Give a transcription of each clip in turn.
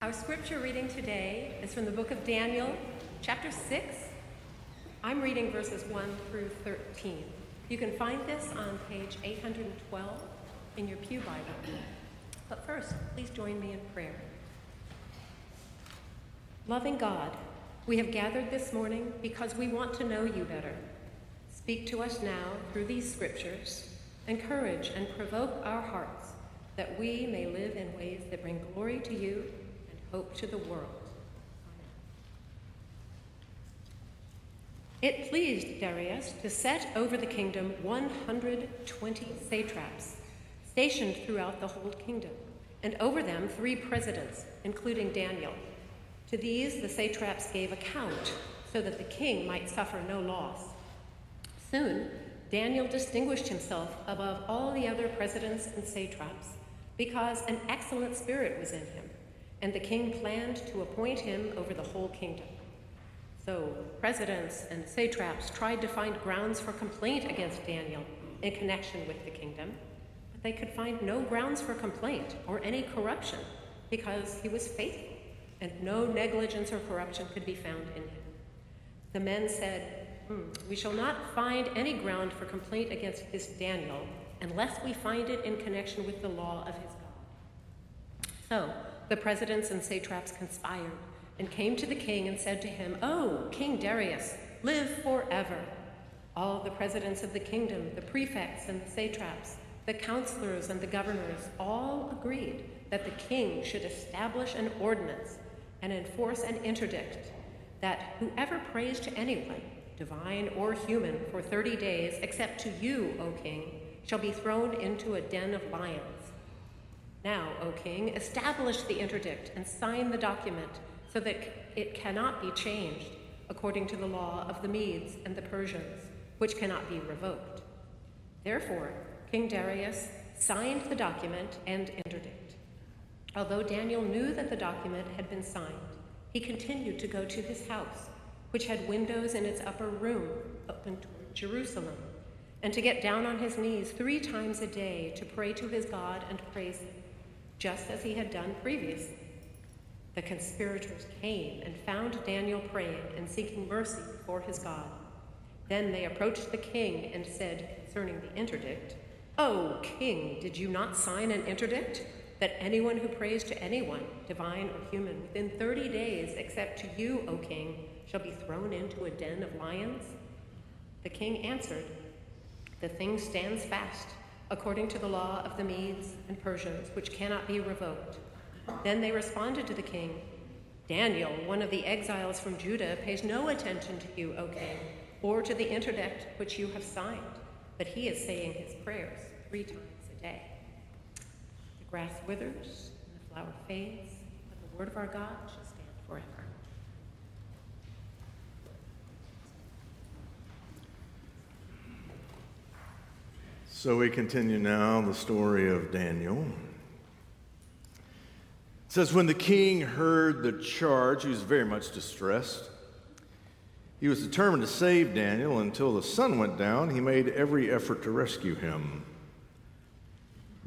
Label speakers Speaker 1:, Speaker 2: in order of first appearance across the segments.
Speaker 1: Our scripture reading today is from the book of Daniel, chapter 6. I'm reading verses 1 through 13. You can find this on page 812 in your Pew Bible. But first, please join me in prayer. Loving God, we have gathered this morning because we want to know you better. Speak to us now through these scriptures. Encourage and provoke our hearts that we may live in ways that bring glory to you hope to the world. It pleased Darius to set over the kingdom 120 satraps, stationed throughout the whole kingdom, and over them three presidents, including Daniel. To these the satraps gave account, so that the king might suffer no loss. Soon, Daniel distinguished himself above all the other presidents and satraps, because an excellent spirit was in him and the king planned to appoint him over the whole kingdom. So presidents and satraps tried to find grounds for complaint against Daniel in connection with the kingdom, but they could find no grounds for complaint or any corruption because he was faithful and no negligence or corruption could be found in him. The men said, hmm, We shall not find any ground for complaint against this Daniel unless we find it in connection with the law of his God. So, the presidents and satraps conspired and came to the king and said to him, Oh, King Darius, live forever. All the presidents of the kingdom, the prefects and the satraps, the counselors and the governors all agreed that the king should establish an ordinance and enforce an interdict that whoever prays to anyone, divine or human, for 30 days, except to you, O king, shall be thrown into a den of lions. Now, O king, establish the interdict and sign the document so that it cannot be changed according to the law of the Medes and the Persians, which cannot be revoked. Therefore, King Darius signed the document and interdict. Although Daniel knew that the document had been signed, he continued to go to his house, which had windows in its upper room open toward Jerusalem, and to get down on his knees three times a day to pray to his God and praise him just as he had done previously. The conspirators came and found Daniel praying and seeking mercy before his God. Then they approached the king and said concerning the interdict, O king, did you not sign an interdict that anyone who prays to anyone, divine or human, within 30 days, except to you, O king, shall be thrown into a den of lions? The king answered, The thing stands fast according to the law of the Medes and Persians, which cannot be revoked. Then they responded to the king Daniel, one of the exiles from Judah, pays no attention to you, O king, or to the interdict which you have signed, but he is saying his prayers three times a day. The grass withers and the flower fades, but the word of our God shall stand forever.
Speaker 2: So we continue now the story of Daniel. It says, When the king heard the charge, he was very much distressed. He was determined to save Daniel until the sun went down. He made every effort to rescue him.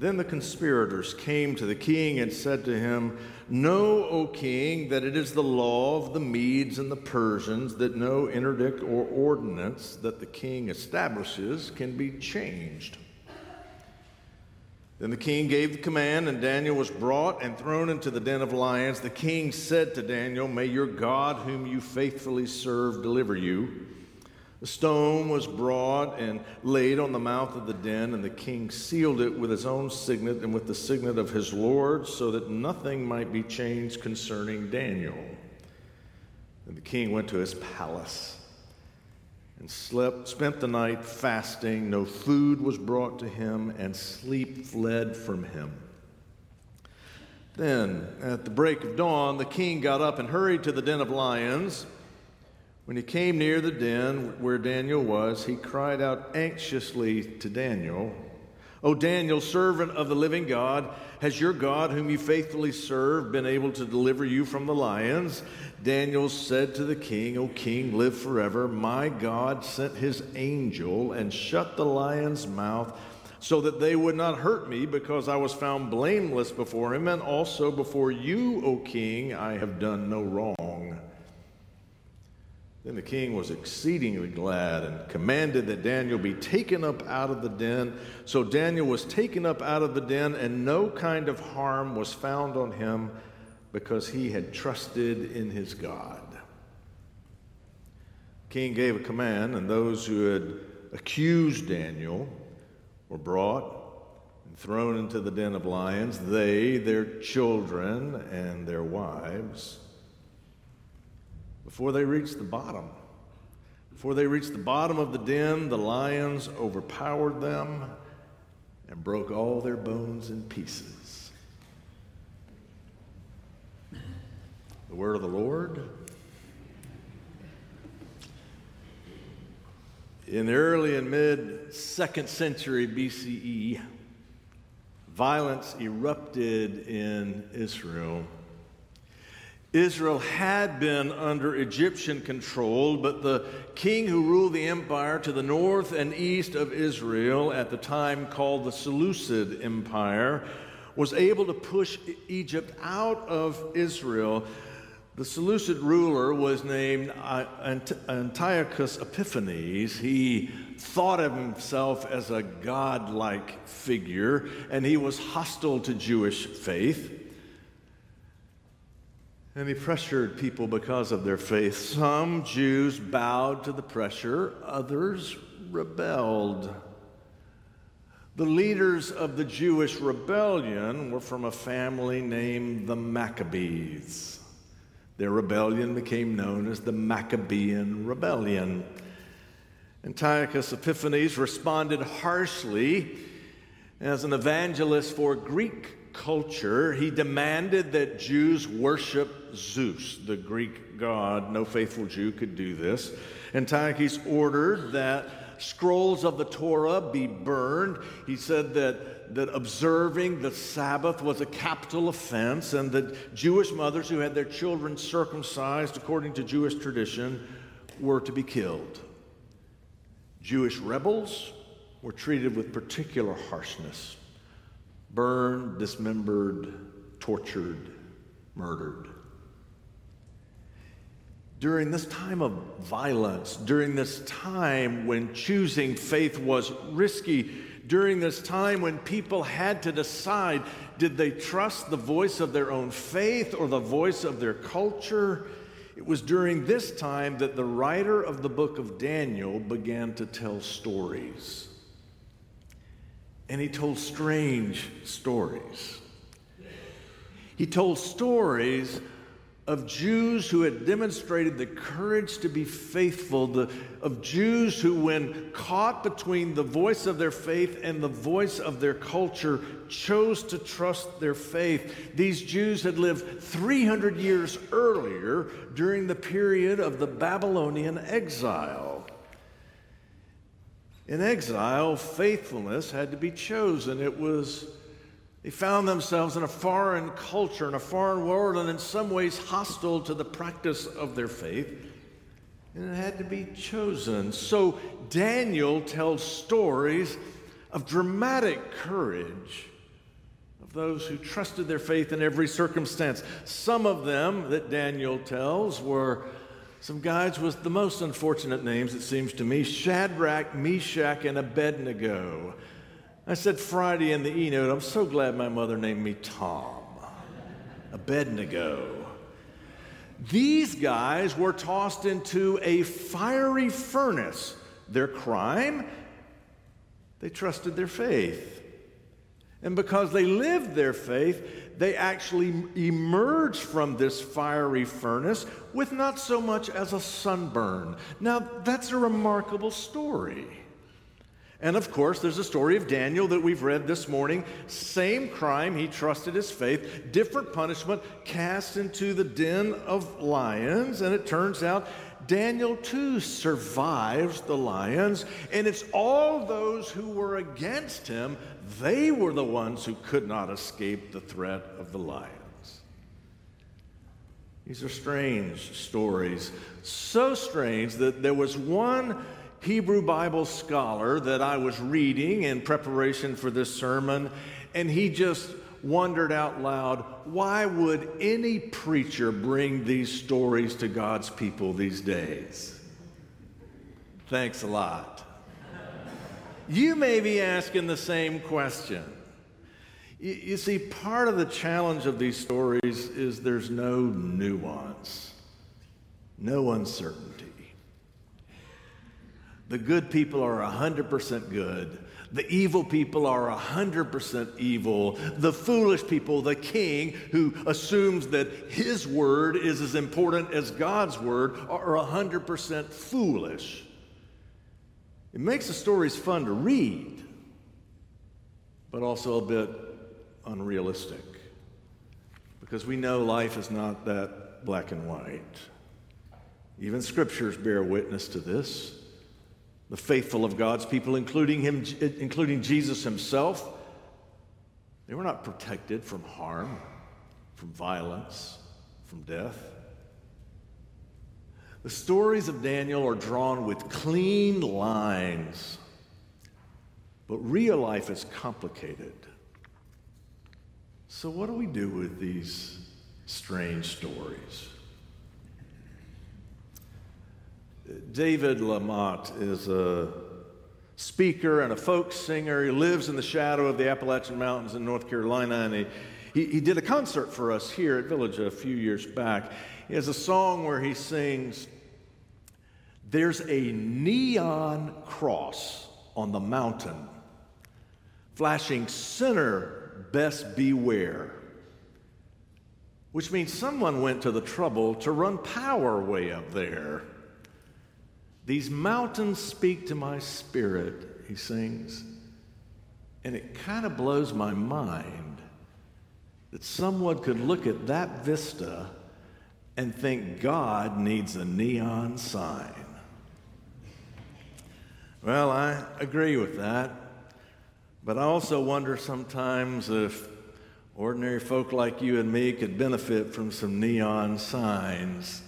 Speaker 2: Then the conspirators came to the king and said to him, Know, O king, that it is the law of the Medes and the Persians that no interdict or ordinance that the king establishes can be changed. Then the king gave the command, and Daniel was brought and thrown into the den of lions. The king said to Daniel, May your God, whom you faithfully serve, deliver you. The stone was brought and laid on the mouth of the den, and the king sealed it with his own signet and with the signet of his Lord, so that nothing might be changed concerning Daniel. And the king went to his palace and slept, spent the night fasting. No food was brought to him, and sleep fled from him. Then, at the break of dawn, the king got up and hurried to the den of lions. When he came near the den where Daniel was, he cried out anxiously to Daniel, O Daniel, servant of the living God, has your God, whom you faithfully serve, been able to deliver you from the lions? Daniel said to the king, O king, live forever. My God sent his angel and shut the lion's mouth so that they would not hurt me, because I was found blameless before him, and also before you, O king, I have done no wrong. Then the king was exceedingly glad and commanded that Daniel be taken up out of the den. So Daniel was taken up out of the den, and no kind of harm was found on him because he had trusted in his God. The king gave a command, and those who had accused Daniel were brought and thrown into the den of lions, they, their children, and their wives before they reached the bottom. Before they reached the bottom of the den, the lions overpowered them and broke all their bones in pieces. The word of the Lord. In the early and mid second century BCE, violence erupted in Israel. Israel had been under Egyptian control, but the king who ruled the empire to the north and east of Israel, at the time called the Seleucid Empire, was able to push Egypt out of Israel. The Seleucid ruler was named Antiochus Epiphanes. He thought of himself as a godlike figure, and he was hostile to Jewish faith. And he pressured people because of their faith. Some Jews bowed to the pressure, others rebelled. The leaders of the Jewish rebellion were from a family named the Maccabees. Their rebellion became known as the Maccabean Rebellion. Antiochus Epiphanes responded harshly as an evangelist for Greek culture, he demanded that Jews worship Zeus, the Greek god. No faithful Jew could do this. Antiochus ordered that scrolls of the Torah be burned. He said that, that observing the Sabbath was a capital offense, and that Jewish mothers who had their children circumcised according to Jewish tradition were to be killed. Jewish rebels were treated with particular harshness burned, dismembered, tortured, murdered. During this time of violence, during this time when choosing faith was risky, during this time when people had to decide did they trust the voice of their own faith or the voice of their culture? It was during this time that the writer of the book of Daniel began to tell stories and he told strange stories. He told stories of Jews who had demonstrated the courage to be faithful, the, of Jews who, when caught between the voice of their faith and the voice of their culture, chose to trust their faith. These Jews had lived 300 years earlier during the period of the Babylonian exile. In exile, faithfulness had to be chosen. It was, they found themselves in a foreign culture, in a foreign world, and in some ways hostile to the practice of their faith. And it had to be chosen. So Daniel tells stories of dramatic courage of those who trusted their faith in every circumstance. Some of them that Daniel tells were some guys with the most unfortunate names, it seems to me Shadrach, Meshach, and Abednego. I said Friday in the e note, I'm so glad my mother named me Tom. Abednego. These guys were tossed into a fiery furnace. Their crime? They trusted their faith. And because they lived their faith, they actually emerge from this fiery furnace with not so much as a sunburn. Now, that's a remarkable story. And of course, there's a story of Daniel that we've read this morning. Same crime, he trusted his faith, different punishment, cast into the den of lions. And it turns out Daniel too survives the lions. And it's all those who were against him, they were the ones who could not escape the threat of the lions. These are strange stories, so strange that there was one Hebrew Bible scholar that I was reading in preparation for this sermon, and he just wondered out loud why would any preacher bring these stories to God's people these days? Thanks a lot. You may be asking the same question. You, you see, part of the challenge of these stories is there's no nuance, no uncertainty. The good people are 100% good. The evil people are 100% evil. The foolish people, the king who assumes that his word is as important as God's word, are 100% foolish. It makes the stories fun to read, but also a bit unrealistic because we know life is not that black and white. Even scriptures bear witness to this. The faithful of God's people, including, him, including Jesus himself, they were not protected from harm, from violence, from death. The stories of Daniel are drawn with clean lines, but real life is complicated. So, what do we do with these strange stories? David LaMotte is a speaker and a folk singer. He lives in the shadow of the Appalachian Mountains in North Carolina, and he, he, he did a concert for us here at Village a few years back. He has a song where he sings, There's a neon cross on the mountain, flashing sinner, best beware. Which means someone went to the trouble to run power way up there. These mountains speak to my spirit, he sings. And it kind of blows my mind that someone could look at that vista and think God needs a neon sign. Well, I agree with that. But I also wonder sometimes if ordinary folk like you and me could benefit from some neon signs.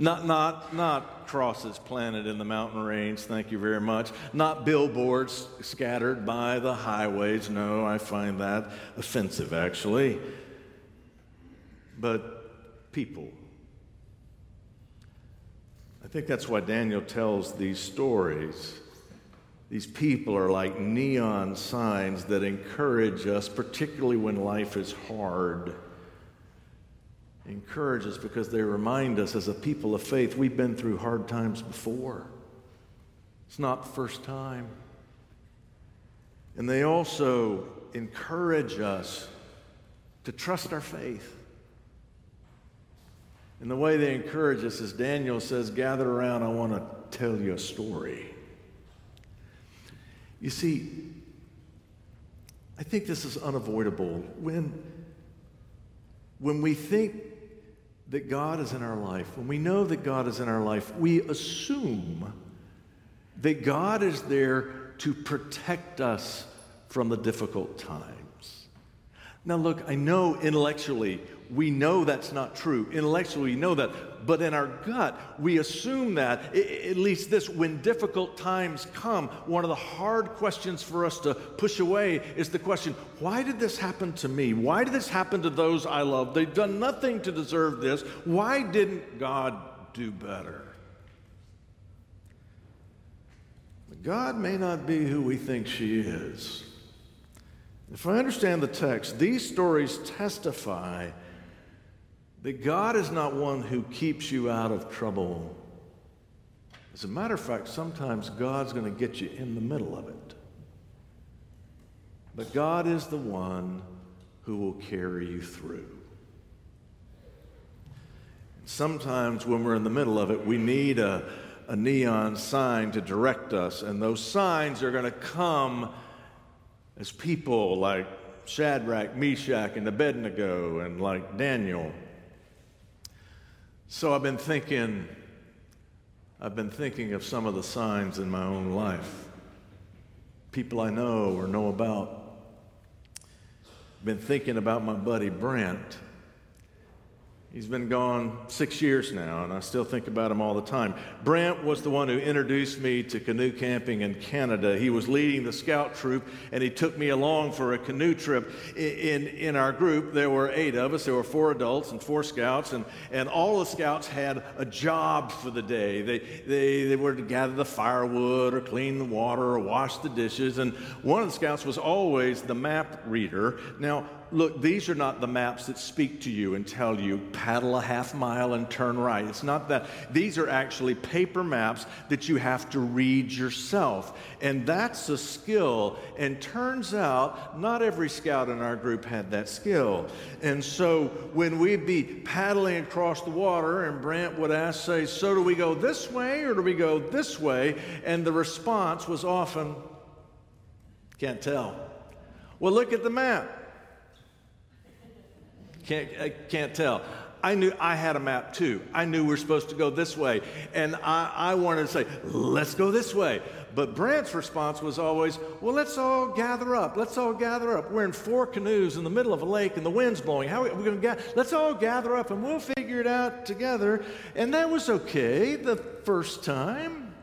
Speaker 2: Not, not, not crosses planted in the mountain range, thank you very much. Not billboards scattered by the highways. No, I find that offensive, actually. But people I think that's why Daniel tells these stories. These people are like neon signs that encourage us, particularly when life is hard. Encourage us because they remind us as a people of faith we've been through hard times before. It's not the first time. And they also encourage us to trust our faith. And the way they encourage us is Daniel says, Gather around, I want to tell you a story. You see, I think this is unavoidable. When, when we think that God is in our life, when we know that God is in our life, we assume that God is there to protect us from the difficult times. Now, look, I know intellectually we know that's not true. Intellectually, we know that. But in our gut, we assume that, at least this, when difficult times come, one of the hard questions for us to push away is the question why did this happen to me? Why did this happen to those I love? They've done nothing to deserve this. Why didn't God do better? God may not be who we think she is. If I understand the text, these stories testify that God is not one who keeps you out of trouble. As a matter of fact, sometimes God's going to get you in the middle of it. But God is the one who will carry you through. Sometimes when we're in the middle of it, we need a, a neon sign to direct us, and those signs are going to come as people like Shadrach, Meshach, and Abednego, and like Daniel. So I've been thinking, I've been thinking of some of the signs in my own life. People I know or know about. Been thinking about my buddy Brent. He's been gone six years now, and I still think about him all the time. Brant was the one who introduced me to canoe camping in Canada. He was leading the scout troop, and he took me along for a canoe trip. In, in our group, there were eight of us. There were four adults and four scouts, and, and all the scouts had a job for the day. They, they, they were to gather the firewood, or clean the water, or wash the dishes. And one of the scouts was always the map reader. Now, look, these are not the maps that speak to you and tell you paddle a half mile and turn right. It's not that. These are actually paper maps that you have to read yourself. And that's a skill. And turns out, not every scout in our group had that skill. And so when we'd be paddling across the water, and Brant would ask, say, So do we go this way or do we go this way? And the response was often, Can't tell. Well, look at the map. Can't, I can't tell. I knew I had a map too. I knew we are supposed to go this way. And I, I wanted to say, let's go this way. But Brant's response was always, well, let's all gather up. Let's all gather up. We're in four canoes in the middle of a lake and the wind's blowing. How are we going to get? Let's all gather up and we'll figure it out together. And that was okay the first time.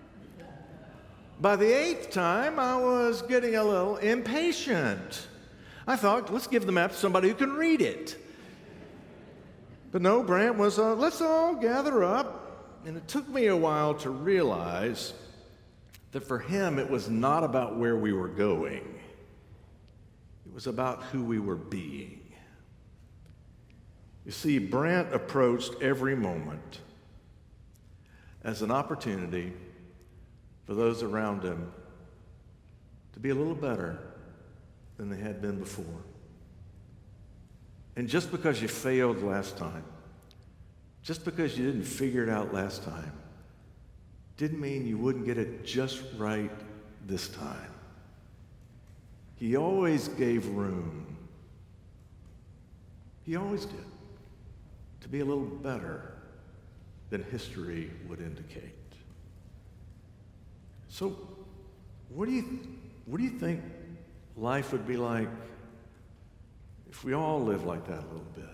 Speaker 2: By the eighth time, I was getting a little impatient. I thought, let's give the map to somebody who can read it. But no, Brant was, uh, let's all gather up. And it took me a while to realize that for him, it was not about where we were going, it was about who we were being. You see, Brant approached every moment as an opportunity for those around him to be a little better than they had been before. And just because you failed last time, just because you didn't figure it out last time, didn't mean you wouldn't get it just right this time. He always gave room. He always did. To be a little better than history would indicate. So, what do you, what do you think life would be like if we all live like that a little bit.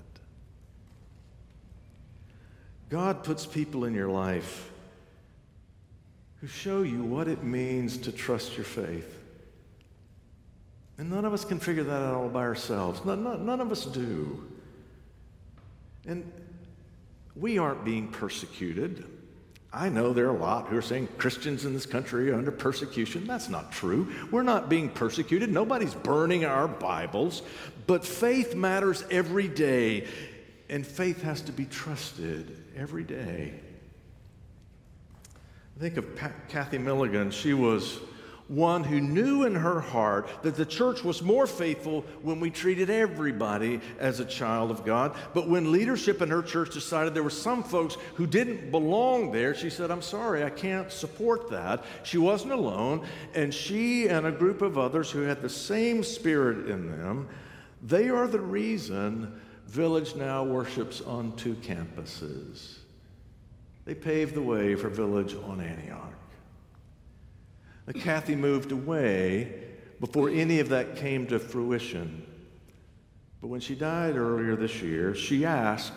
Speaker 2: God puts people in your life who show you what it means to trust your faith. And none of us can figure that out all by ourselves. None, none, none of us do. And we aren't being persecuted. I know there are a lot who are saying Christians in this country are under persecution. That's not true. We're not being persecuted. Nobody's burning our Bibles. But faith matters every day, and faith has to be trusted every day. I think of Pat, Kathy Milligan. She was one who knew in her heart that the church was more faithful when we treated everybody as a child of God. But when leadership in her church decided there were some folks who didn't belong there, she said, I'm sorry, I can't support that. She wasn't alone, and she and a group of others who had the same spirit in them, they are the reason Village now worships on two campuses. They paved the way for Village on Antioch. Kathy moved away before any of that came to fruition. But when she died earlier this year, she asked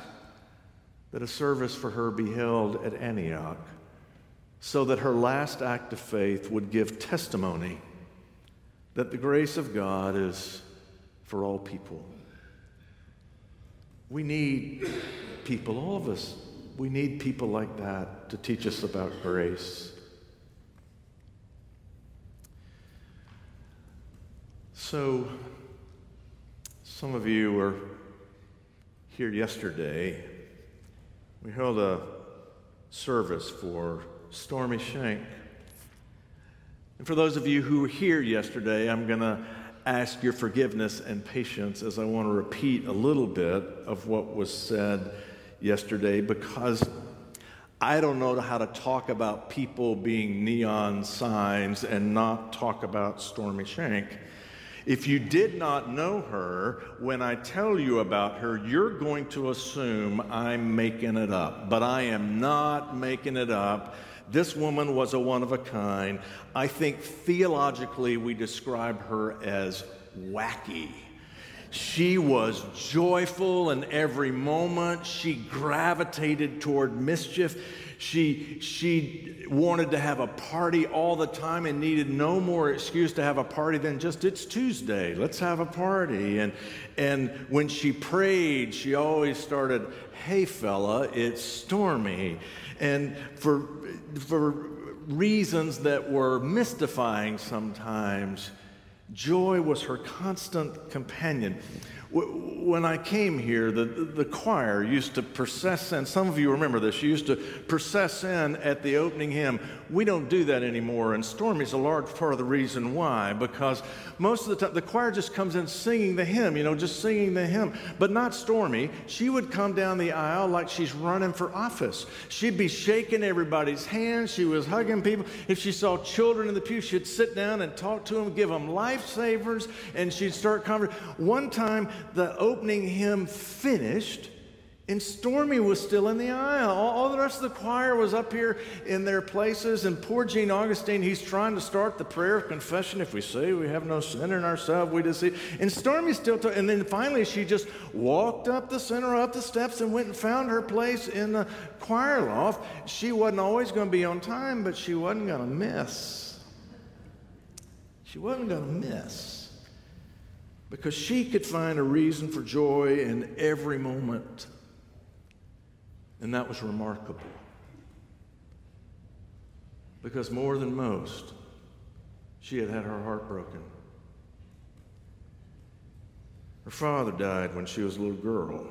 Speaker 2: that a service for her be held at Antioch so that her last act of faith would give testimony that the grace of God is for all people. We need people, all of us, we need people like that to teach us about grace. So, some of you were here yesterday. We held a service for Stormy Shank. And for those of you who were here yesterday, I'm going to ask your forgiveness and patience as I want to repeat a little bit of what was said yesterday because I don't know how to talk about people being neon signs and not talk about Stormy Shank. If you did not know her, when I tell you about her, you're going to assume I'm making it up. But I am not making it up. This woman was a one of a kind. I think theologically we describe her as wacky. She was joyful in every moment. She gravitated toward mischief. She, she wanted to have a party all the time and needed no more excuse to have a party than just it's Tuesday, let's have a party. And, and when she prayed, she always started, hey fella, it's stormy. And for, for reasons that were mystifying sometimes, joy was her constant companion. When I came here, the, the choir used to process in. Some of you remember this. You used to process in at the opening hymn. We don't do that anymore, and Stormy's a large part of the reason why, because most of the time the choir just comes in singing the hymn, you know, just singing the hymn. But not Stormy. She would come down the aisle like she's running for office. She'd be shaking everybody's hands. She was hugging people. If she saw children in the pew, she'd sit down and talk to them, give them lifesavers, and she'd start conversation. One time, the opening hymn finished, and Stormy was still in the aisle. All, all, the rest of the choir was up here in their places, and poor Gene Augustine, he's trying to start the prayer of confession. If we say we have no sin in ourselves, we deceive. And Stormy's still, talking. and then finally she just walked up the center, up the steps, and went and found her place in the choir loft. She wasn't always going to be on time, but she wasn't going to miss. She wasn't going to miss because she could find a reason for joy in every moment. And that was remarkable. Because more than most, she had had her heart broken. Her father died when she was a little girl.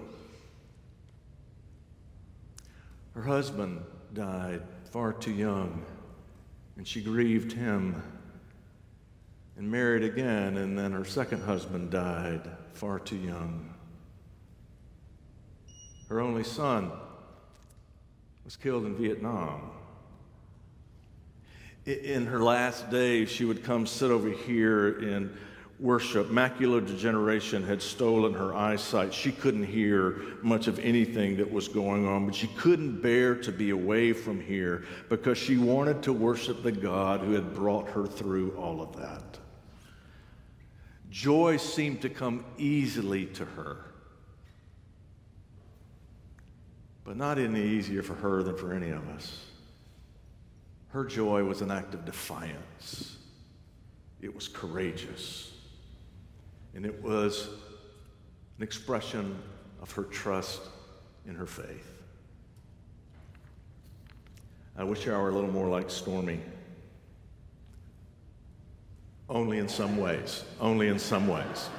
Speaker 2: Her husband died far too young, and she grieved him and married again, and then her second husband died far too young. Her only son was killed in Vietnam. In her last days, she would come sit over here in worship. Macular degeneration had stolen her eyesight. She couldn't hear much of anything that was going on, but she couldn't bear to be away from here because she wanted to worship the God who had brought her through all of that. Joy seemed to come easily to her. But not any easier for her than for any of us. Her joy was an act of defiance, it was courageous, and it was an expression of her trust in her faith. I wish I were a little more like Stormy. Only in some ways. Only in some ways.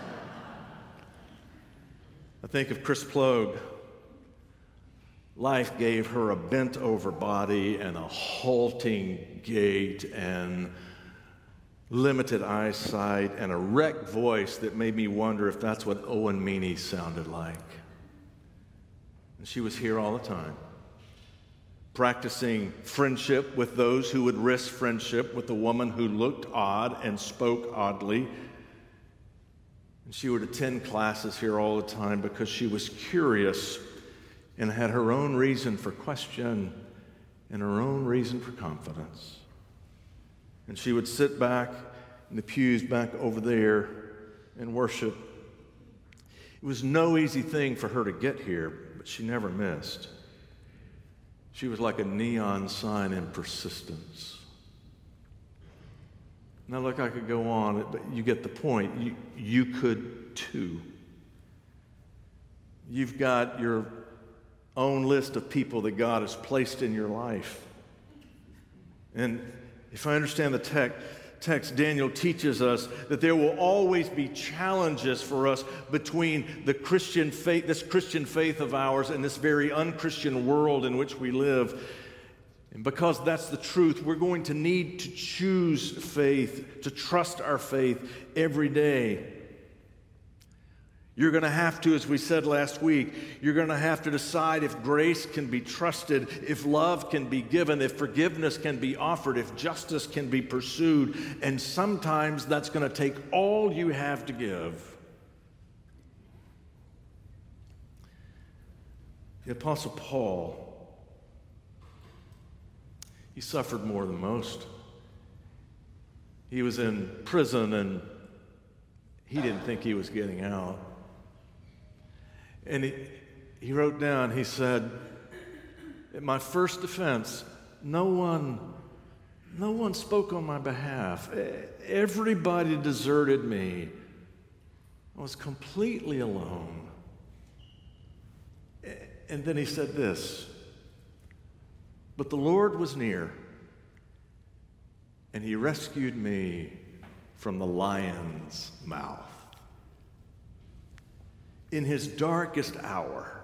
Speaker 2: I think of Chris Plogue. Life gave her a bent over body and a halting gait and limited eyesight and a wrecked voice that made me wonder if that's what Owen Meany sounded like. And she was here all the time practicing friendship with those who would risk friendship with a woman who looked odd and spoke oddly. And she would attend classes here all the time because she was curious and had her own reason for question and her own reason for confidence. And she would sit back in the pews back over there and worship. It was no easy thing for her to get here, but she never missed. She was like a neon sign in persistence. Now, look, I could go on, but you get the point. You, you could too. You've got your own list of people that God has placed in your life. And if I understand the text, text, Daniel teaches us that there will always be challenges for us between the Christian faith, this Christian faith of ours, and this very unchristian world in which we live. And because that's the truth, we're going to need to choose faith, to trust our faith every day. You're going to have to, as we said last week, you're going to have to decide if grace can be trusted, if love can be given, if forgiveness can be offered, if justice can be pursued. And sometimes that's going to take all you have to give. The Apostle Paul, he suffered more than most. He was in prison and he didn't think he was getting out. And he, he wrote down, he said, At my first defense, no one, no one spoke on my behalf. Everybody deserted me. I was completely alone. And then he said this But the Lord was near, and he rescued me from the lion's mouth. In his darkest hour,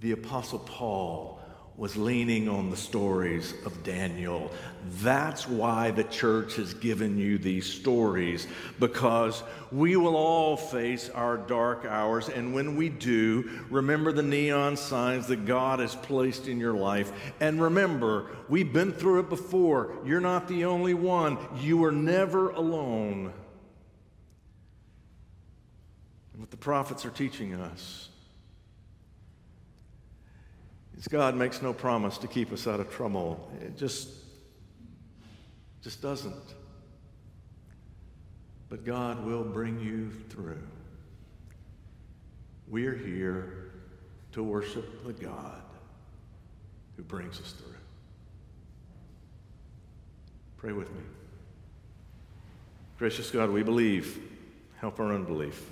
Speaker 2: the Apostle Paul was leaning on the stories of Daniel. That's why the church has given you these stories, because we will all face our dark hours. And when we do, remember the neon signs that God has placed in your life. And remember, we've been through it before. You're not the only one, you are never alone. And what the prophets are teaching us is God makes no promise to keep us out of trouble. It just, just doesn't. But God will bring you through. We're here to worship the God who brings us through. Pray with me. Gracious God, we believe. Help our unbelief.